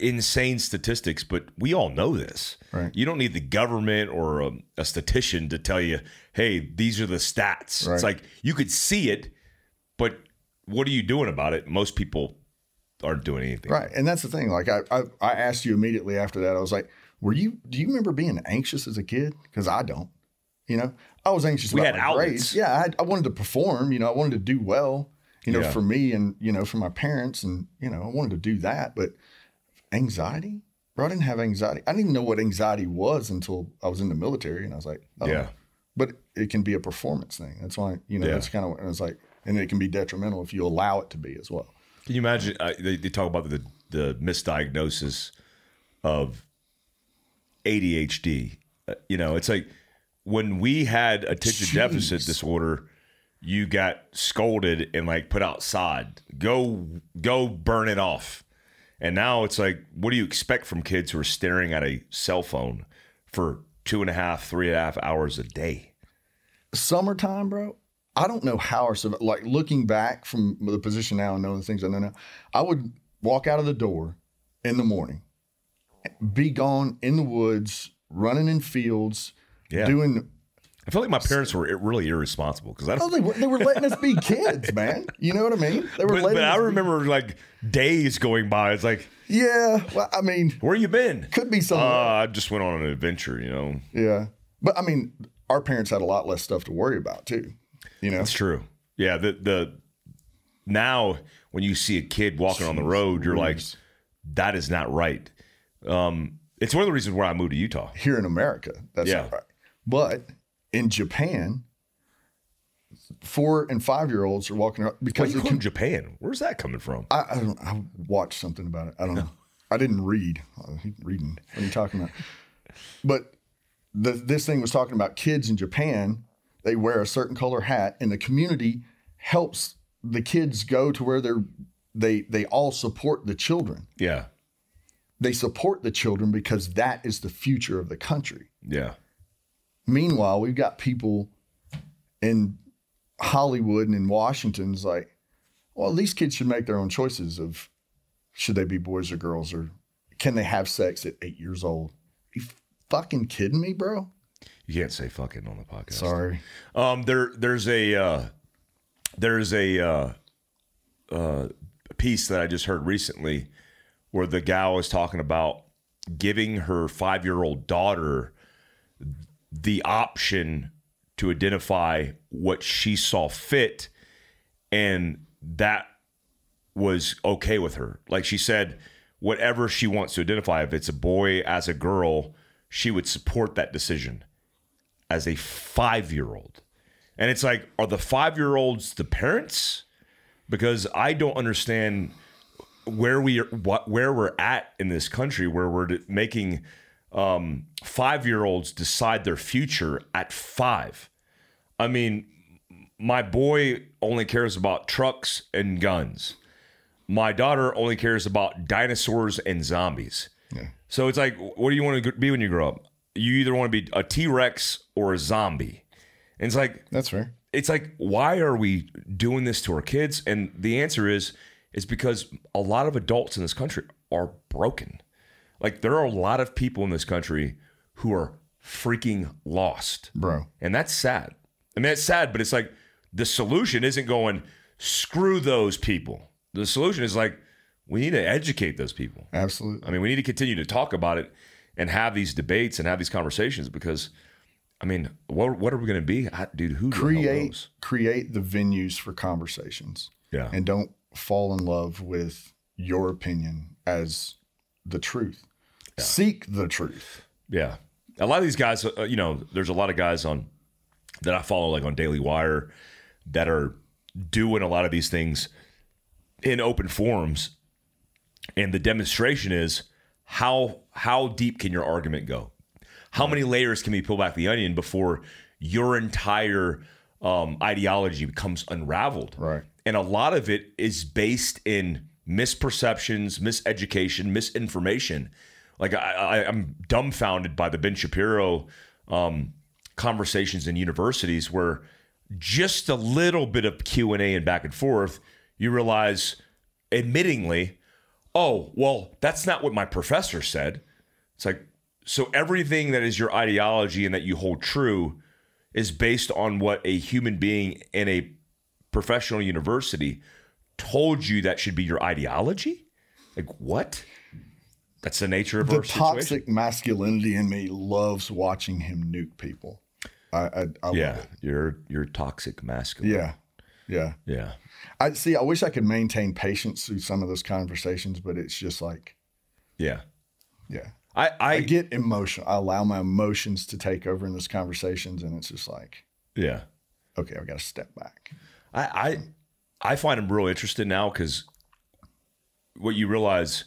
insane statistics, but we all know this. Right. You don't need the government or a, a statistician to tell you, "Hey, these are the stats." Right. It's like you could see it, but what are you doing about it? Most people aren't doing anything. Right. And that's the thing. Like I, I, I asked you immediately after that, I was like, were you, do you remember being anxious as a kid? Cause I don't, you know, I was anxious We about had my grades. Yeah. I, I wanted to perform, you know, I wanted to do well, you know, Yeah. for me and, you know, for my parents and, you know, I wanted to do that, but anxiety, bro, I didn't have anxiety. I didn't even know what anxiety was until I was in the military. And I was like, oh, Yeah. but it can be a performance thing. That's why, you know, Yeah. that's kind of, and it's like, and it can be detrimental if you allow it to be as well. Can you imagine? Uh, they, they talk about the the misdiagnosis of ADHD. Uh, you know, it's like when we had attention Jeez. deficit disorder, you got scolded and like put outside. Go go burn it off. And now it's like, what do you expect from kids who are staring at a cell phone for two and a half, three and a half hours a day? summertime, bro. I don't know how our survi- like looking back from the position now and knowing the things I know now. I would walk out of the door in the morning, be gone in the woods, running in fields, Yeah. doing. I feel like my parents were really irresponsible because I don't Oh, they were, they were letting us be kids, man. You know what I mean? They were But, letting. but I us be- remember like days going by. It's like, yeah. Well, I mean, where you been? could be Uh, something. I just went on an adventure. You know, yeah, but I mean, our parents had a lot less stuff to worry about too. You know, that's true. Yeah. The the now when you see a kid walking on the road, you're like, that is not right. Um, it's one of the reasons why I moved to Utah. here in America. That's Yeah. right. But in Japan, four and five year olds are walking around Why because you it call can, Japan? Where's that coming from? I, I, don't, I watched something about it. I don't know. I didn't read. Uh, reading. What are you talking about? But the, this thing was talking about kids in Japan. They wear a certain color hat, and the community helps the kids go to where they're. They they all support the children. Yeah. They support the children because that is the future of the country. Yeah. Meanwhile, we've got people in Hollywood and in Washington's like, well, these kids should make their own choices of should they be boys or girls or can they have sex at eight years old? you fucking kidding me, bro? You can't say fucking on the podcast. Sorry. Um, there, there's a, uh, there's a, uh, uh, piece that I just heard recently where the gal was talking about giving her five year old daughter the option to identify what she saw fit, and that was okay with her. Like she said, whatever she wants to identify, if it's a boy as a girl, she would support that decision as a five year old. And it's like, are the five year olds the parents? Because I don't understand where we are, what where we're at in this country, where we're making um, five year olds decide their future at five. I mean, my boy only cares about trucks and guns. my daughter only cares about dinosaurs and zombies. Yeah. So it's like, what do you want to be when you grow up? You either want to be a T Rex or a zombie. And it's like, That's fair. it's like, why are we doing this to our kids? And the answer is, is because a lot of adults in this country are broken. Like there are a lot of people in this country who are freaking lost. Bro. And that's sad. I mean, it's sad, but it's like the solution isn't going, screw those people. The solution is like, we need to educate those people. Absolutely. I mean, we need to continue to talk about it and have these debates and have these conversations because, I mean, what, what are we going to be? I, dude, who the create knows? create the venues for conversations. Yeah. And don't fall in love with your opinion as the truth. Seek the truth. Yeah. A lot of these guys, uh, you know, there's a lot of guys on that I follow, like on Daily Wire, that are doing a lot of these things in open forums. And the demonstration is how how deep can your argument go? How many layers can we peel back the onion before your entire um, ideology becomes unraveled? Right. And a lot of it is based in misperceptions, miseducation, misinformation. Like I, I, I'm dumbfounded by the Ben Shapiro um, conversations in universities where just a little bit of Q and A and back and forth, you realize, admittingly, oh well, that's not what my professor said. It's like so everything that is your ideology and that you hold true is based on what a human being in a professional university told you that should be your ideology? Like what? That's the nature of The our situation. toxic masculinity in me loves watching him nuke people. I, I, I love Yeah, you're you're toxic masculine. Yeah. Yeah. yeah, I see. I wish I could maintain patience through some of those conversations, but it's just like, yeah. yeah. I I, I get emotional. I allow my emotions to take over in those conversations, and it's just like, yeah. okay, I got to step back. I I, I find them real interesting now because what you realize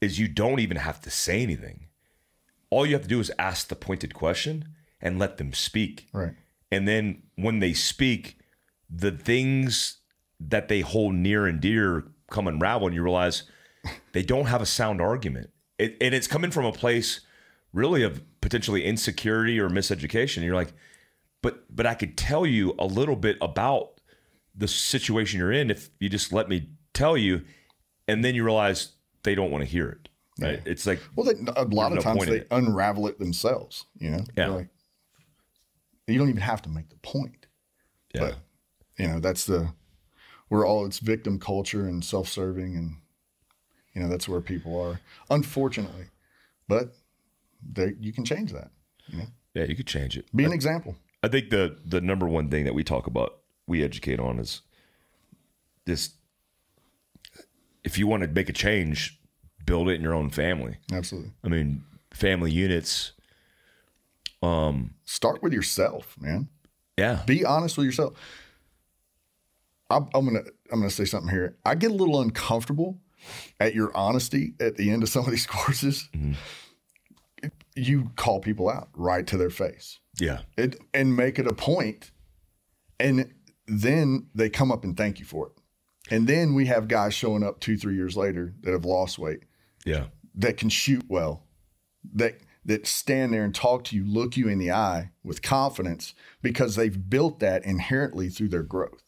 is you don't even have to say anything. All you have to do is ask the pointed question and let them speak. Right. And then when they speak, the things that they hold near and dear come unravel, and you realize they don't have a sound argument. It, and it's coming from a place really of potentially insecurity or miseducation. You're like, but but I could tell you a little bit about the situation you're in if you just let me tell you, and then you realize they don't want to hear it. Right? It's like Well, they, a lot no of times they unravel it themselves. You know. Yeah. Like, you don't even have to make the point. yeah, But you know, that's the we're all it's victim culture and self-serving, and you know that's where people are, unfortunately. But they, you can change that. You know, yeah, you could change it. be an example. I think the the number one thing that we talk about, we educate on is this. If you want to make a change, build it in your own family. Absolutely. I mean, family units. Um, Start with yourself, man. Yeah, Be honest with yourself. I'm, I'm gonna I'm gonna say something here. I get a little uncomfortable at your honesty at the end of some of these courses. You call people out right to their face. yeah, it and make it a point and then they come up and thank you for it. And then we have guys showing up two three years later that have lost weight. Yeah, that can shoot well. That that stand there and talk to you look you in the eye with confidence because they've built that inherently through their growth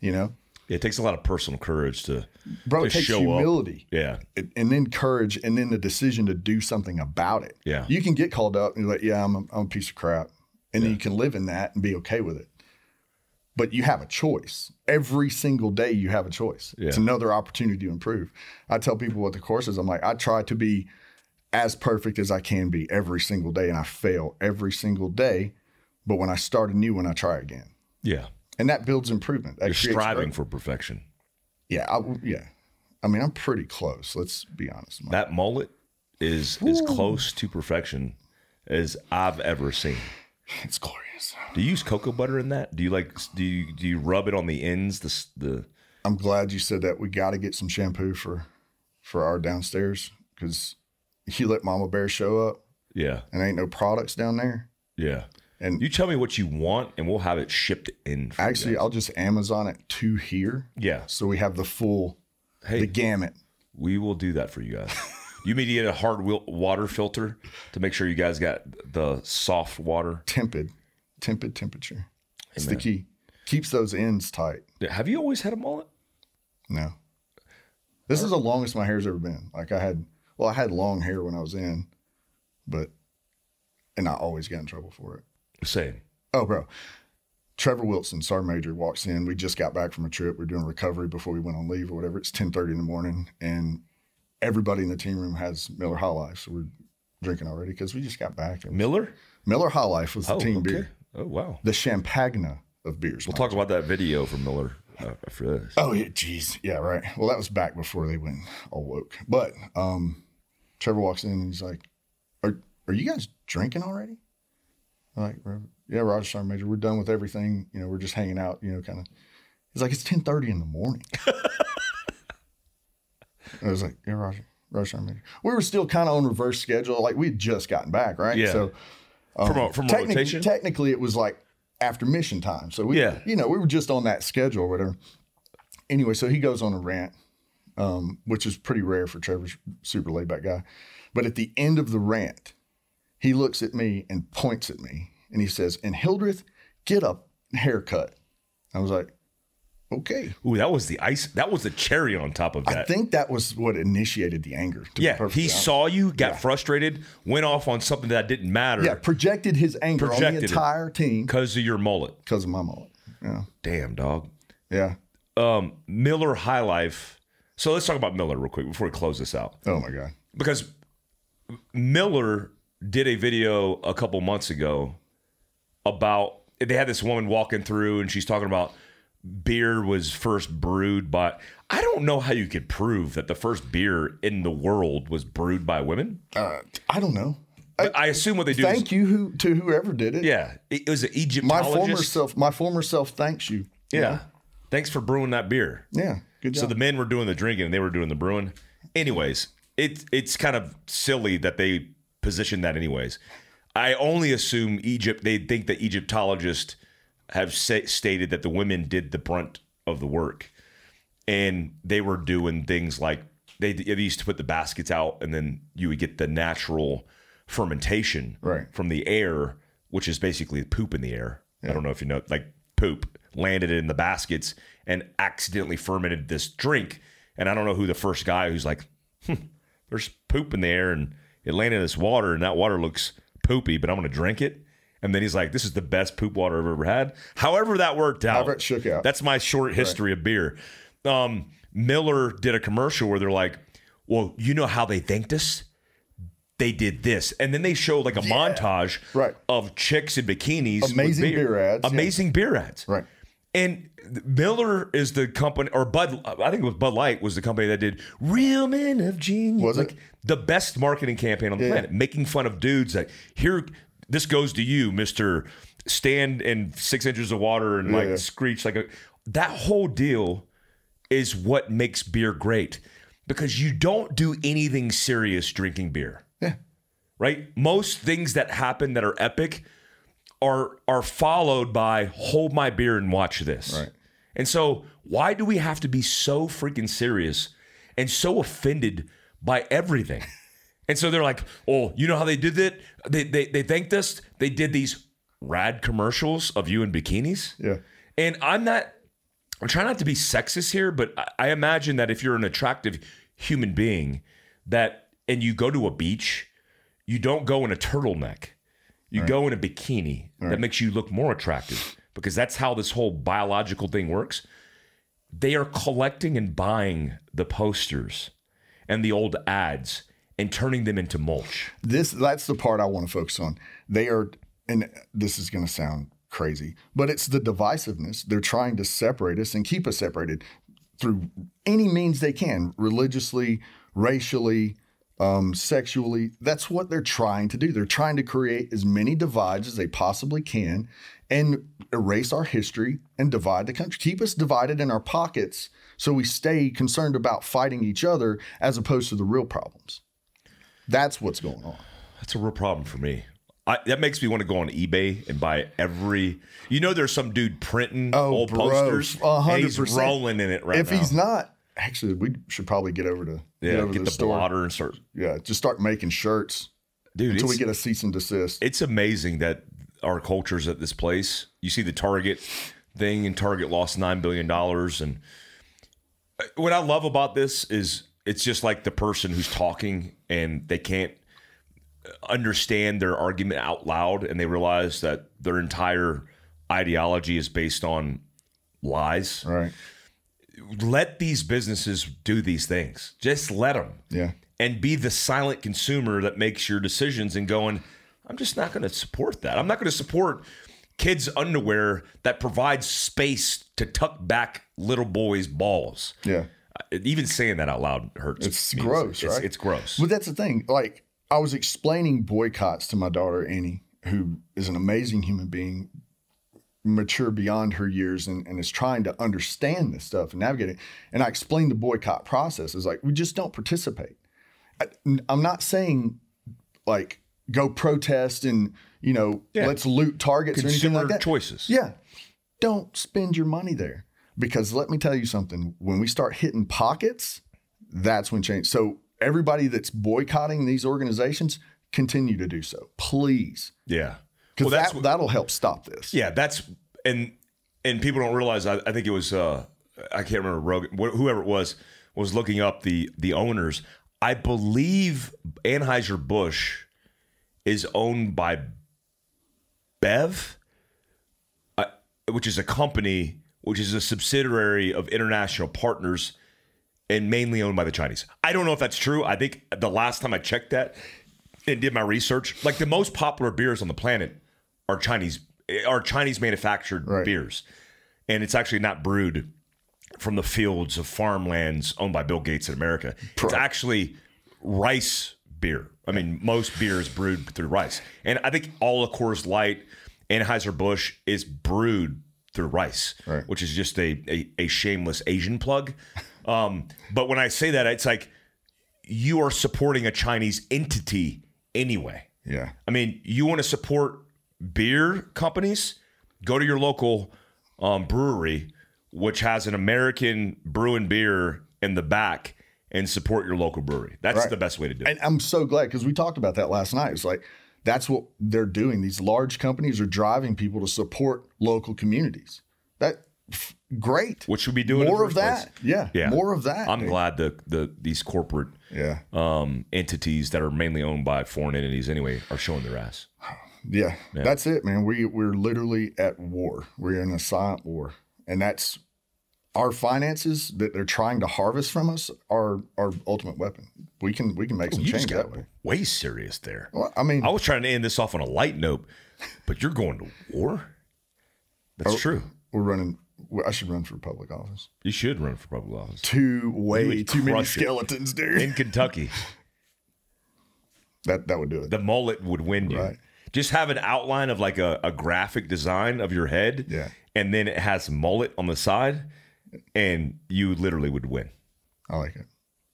you know? It takes a lot of personal courage to bro to it takes show up. humility. Yeah, and and then courage and then the decision to do something about it. Yeah. you can get called up and you're like yeah i'm a, I'm a piece of crap. And then you can live in that and be okay with it but you have a choice every single day you have a choice it's another opportunity to improve i tell people what the course is i'm like i try to be as perfect as i can be every single day and i fail every single day but when i start anew when i try again yeah. and that builds improvement that You're striving growth. for perfection. yeah I, yeah i mean i'm pretty close let's be honest Mike. That mullet is as close to perfection as I've ever seen. It's glorious Do you use cocoa butter in that? Do you like? Do you do you rub it on the ends? The the I'm glad you said that. We got to get some shampoo for for our downstairs because you let Mama Bear show up yeah and ain't no products down there. yeah. And You tell me what you want, and we'll have it shipped in. For actually. I'll just Amazon it to here, yeah, so we have the full Hey. the gamut. We will do that for you guys. You mean get a hard water filter to make sure you guys got the soft water? Tempered, tempered temperature. It's the key. Keeps those ends tight. Have you always had a mullet? No. This is the longest my hair's ever been. Like I had, well, I had long hair when I was in, but, and I always got in trouble for it. Same. Oh, bro. Trevor Wilson, Sergeant Major, walks in. We just got back from a trip. We're doing recovery before we went on leave or whatever. It's 1030 in the morning. And everybody in the team room has Miller High Life. So we're drinking already because we just got back. And Miller? Miller High Life was the Oh, team okay. beer. Oh, wow. The Champagne of beers. We'll talk about that video from Miller uh, after this. Oh yeah, geez, yeah, right. Well, that was back before they went all woke. But um, Trevor walks in and he's like, "Are are you guys drinking already?" I'm like, yeah, Roger Sergeant Major, we're done with everything. You know, we're just hanging out. You know, kind of. He's like, it's ten thirty in the morning. I was like, yeah, Roger, Roger. We were still kind of on reverse schedule. Like we had just gotten back, right? Yeah. So from a, from a technically, rotation? technically it was like after mission time. So we, Yeah. you know, we were just on that schedule or whatever. Anyway, so he goes on a rant, um, which is pretty rare for Trevor's super laid back guy. But at the end of the rant, he looks at me and points at me and he says, and Hildreth, get a haircut. I was like, okay. Ooh, that was the ice. That was the cherry on top of that. I think that was what initiated the anger. Yeah, he honest. saw you, got frustrated, went off on something that didn't matter Yeah, projected his anger on Projected the it. entire team because of your mullet. because of my mullet. Yeah. Damn, dog. Yeah. Um, Miller High Life. So let's talk about Miller real quick before we close this out. Oh my God. because Miller did a video a couple months ago about they had this woman walking through and she's talking about beer was first brewed by I don't know how you could prove that the first beer in the world was brewed by women. Uh, I don't know. But I assume what they do Thank is you who, to whoever did it. yeah, it was an Egyptologist. My former self, my former self thanks you. yeah. Thanks for brewing that beer. Yeah. Good job. So the men were doing the drinking and they were doing the brewing. Anyways, it it's kind of silly that they position that anyways. I only assume Egypt they think that Egyptologists have sa- stated that the women did the brunt of the work. And they were doing things like they, they used to put the baskets out and then you would get the natural fermentation Right. from the air which is basically poop in the air. I don't know if you know like poop landed in the baskets and accidentally fermented this drink. And i don't know who the first guy who's like hmm, there's poop in the air and it landed in this water and that water looks poopy but i'm going to drink it and then he's like this is the best poop water i've ever had however that worked out However it shook out. that's my short history of beer. Um, Miller did a commercial where they're like, "Well, you know how they thanked us? They did this," and then they show like a montage Right. of chicks in bikinis, Amazing beer ads, yeah. amazing beer ads, Right. And Miller is the company, or Bud, I think it was Bud Light was the company that did "Real Men of Genius." Was it? like the best marketing campaign on the Yeah. planet, making fun of dudes like here. This goes to you, Mister. Stand in six inches of water and like Yeah. screech like a. That whole deal is what makes beer great because you don't do anything serious drinking beer yeah. right? Most things that happen that are epic are are followed by hold my beer and watch this. Right. And so why do we have to be so freaking serious and so offended by everything? And so they're like, "Oh, you know how they did it? They they they thanked us. They did these rad commercials of you in bikinis." Yeah. And I'm not, I'm trying not to be sexist here, but I, I imagine that if you're an attractive human being, that and you go to a beach, you don't go in a turtleneck, you go in a bikini. That makes you look more attractive because that's how this whole biological thing works. They are collecting and buying the posters and the old ads and turning them into mulch. This that's the part I want to focus on. They are, and this is going to sound crazy, but it's the divisiveness. They're trying to separate us and keep us separated through any means they can, religiously, racially, um, sexually. That's what they're trying to do. They're trying to create as many divides as they possibly can and erase our history and divide the country. Keep us divided in our pockets so we stay concerned about fighting each other as opposed to the real problems. That's what's going on. That's a real problem for me. I, that makes me want to go on eBay and buy every. You know, there's some dude printing Oh, old bro, posters. a and hundred He's percent. rolling in it right if now. If he's not, actually we should probably get over to Yeah, over get the store. blotter and start. Yeah, just start making shirts Dude, until we get a cease and desist. it's amazing that our culture's at this place. You see the Target thing, and Target lost nine billion dollars. And uh, what I love about this is it's just like the person who's talking and they can't understand their argument out loud, and they realize that their entire ideology is based on lies. right. Let these businesses do these things. Just let them Yeah. and be the silent consumer that makes your decisions and going, I'm just not going to support that. I'm not going to support kids' underwear that provides space to tuck back little boys' balls. Yeah. Even saying that out loud hurts. It's me. gross, it's, right? It's gross. But that's the thing. Like I was explaining boycotts to my daughter Annie, who is an amazing human being, mature beyond her years, and, and is trying to understand this stuff and navigate it. And I explained the boycott process. It's like we just don't participate. I, I'm not saying like go protest and you know Yeah. let's loot targets or anything Consumer like that. choices. Yeah. Don't spend your money there. Because let me tell you something, when we start hitting pockets, that's when change. So everybody that's boycotting these organizations, continue to do so. Please. Yeah. Because Well, that, that'll help stop this. Yeah, that's and and people don't realize. I, I think it was uh, I can't remember Rogan, wh- whoever it was was looking up the the owners. I believe Anheuser Busch is owned by Bev, uh, which is a company which is a subsidiary of International Partners and mainly owned by the Chinese. I don't know if that's true. I think the last time I checked that and did my research, like the most popular beers on the planet are Chinese are Chinese manufactured Right. beers. And it's actually not brewed from the fields of farmlands owned by Bill Gates in America. It's actually rice beer. I mean, most beer is brewed through rice. And I think all of Coors Light, Anheuser-Busch is brewed through rice, Right. which is just a, a, a shameless Asian plug. Um, but when I say that, it's like you are supporting a Chinese entity anyway. Yeah. I mean, you want to support beer companies? Go to your local um, brewery, which has an American brewing beer in the back, and support your local brewery. That's Right. the best way to do it. And I'm so glad because we talked about that last night. It's like that's what they're doing. These large companies are driving people to support local communities. That great. What should we do? more of that. Yeah. Yeah. More of that. I'm dude. glad the the these corporate Yeah. um, entities that are mainly owned by foreign entities anyway are showing their ass. Yeah, that's it, man. We we're literally at war. We're in a silent war, and that's our finances that they're trying to harvest from us are our ultimate weapon. We can we can make some change that way. way serious there. Well, I mean, I was trying to end this off on a light note, but you're going to war. That's Oh. true. we're running. I should run for public office. You should run for public office Too way too many skeletons, dude. in Kentucky. that that would do it. the mullet would win you. Right. Just have an outline of like a, a graphic design of your head. Yeah. And then it has mullet on the side, and you literally would win. I like it.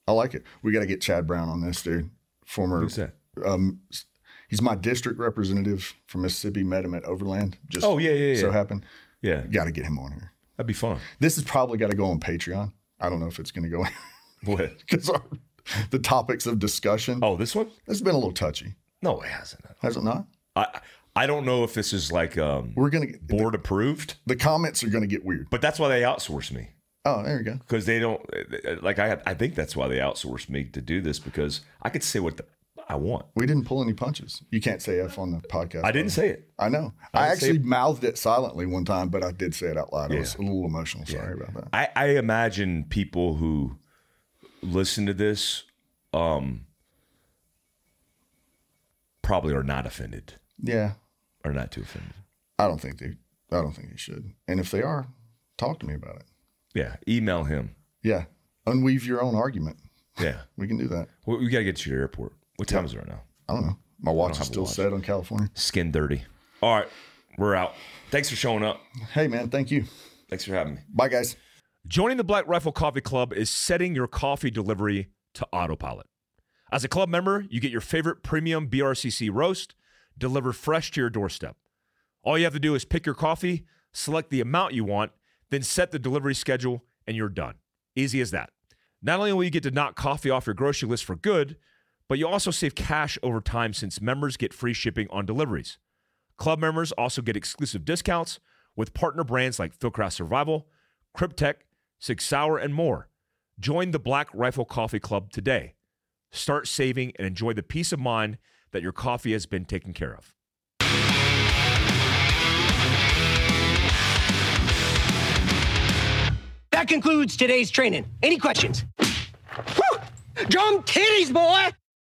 I like it. We got to get Chad Brown on this, dude. Former, Who's that? um, he's my district representative from Mississippi. Met him at Overland. Just Oh, yeah, yeah, yeah. So happened. Yeah. Got to get him on here. That'd be fun. This has probably got to go on Patreon. I don't know if it's going to go What? because the topics of discussion. Oh, this one? It's been a little touchy, No, it hasn't. has it not? I I don't know if this is like um, We're gonna get board approved, the comments are gonna get weird. but that's why they outsource me. Oh, there you go. because they don't like I I think that's why they outsourced me to do this because I could say what the, I want. We didn't pull any punches. You can't say F on the podcast. I didn't say it. I know. I, say actually mouthed it silently one time, but I did say it out loud. I was a little emotional. Sorry about that. I, I imagine people who listen to this um probably are not offended. Yeah, Are not too offended. I don't think they. I don't think they should. And if they are, talk to me about it. Yeah. Email him. Yeah, unweave your own argument. Yeah. We can do that. We, we got to get to your airport. What time is it right now? I don't know. My watch is still watch. set on California. Skin dirty. All right. We're out. Thanks for showing up. Hey, man. Thank you. Thanks for having me. Bye, guys. Joining the Black Rifle Coffee Club is setting your coffee delivery to autopilot. As a club member, you get your favorite premium BRCC roast delivered fresh to your doorstep. All you have to do is pick your coffee, select the amount you want, then set the delivery schedule, and you're done. Easy as that. Not only will you get to knock coffee off your grocery list for good, but you also save cash over time since members get free shipping on deliveries. Club members also get exclusive discounts with partner brands like Fieldcraft Survival, Kryptek, Sig Sauer, and more. Join the Black Rifle Coffee Club today. Start saving and enjoy the peace of mind that your coffee has been taken care of. That concludes today's training. Any questions? Drum titties, boy!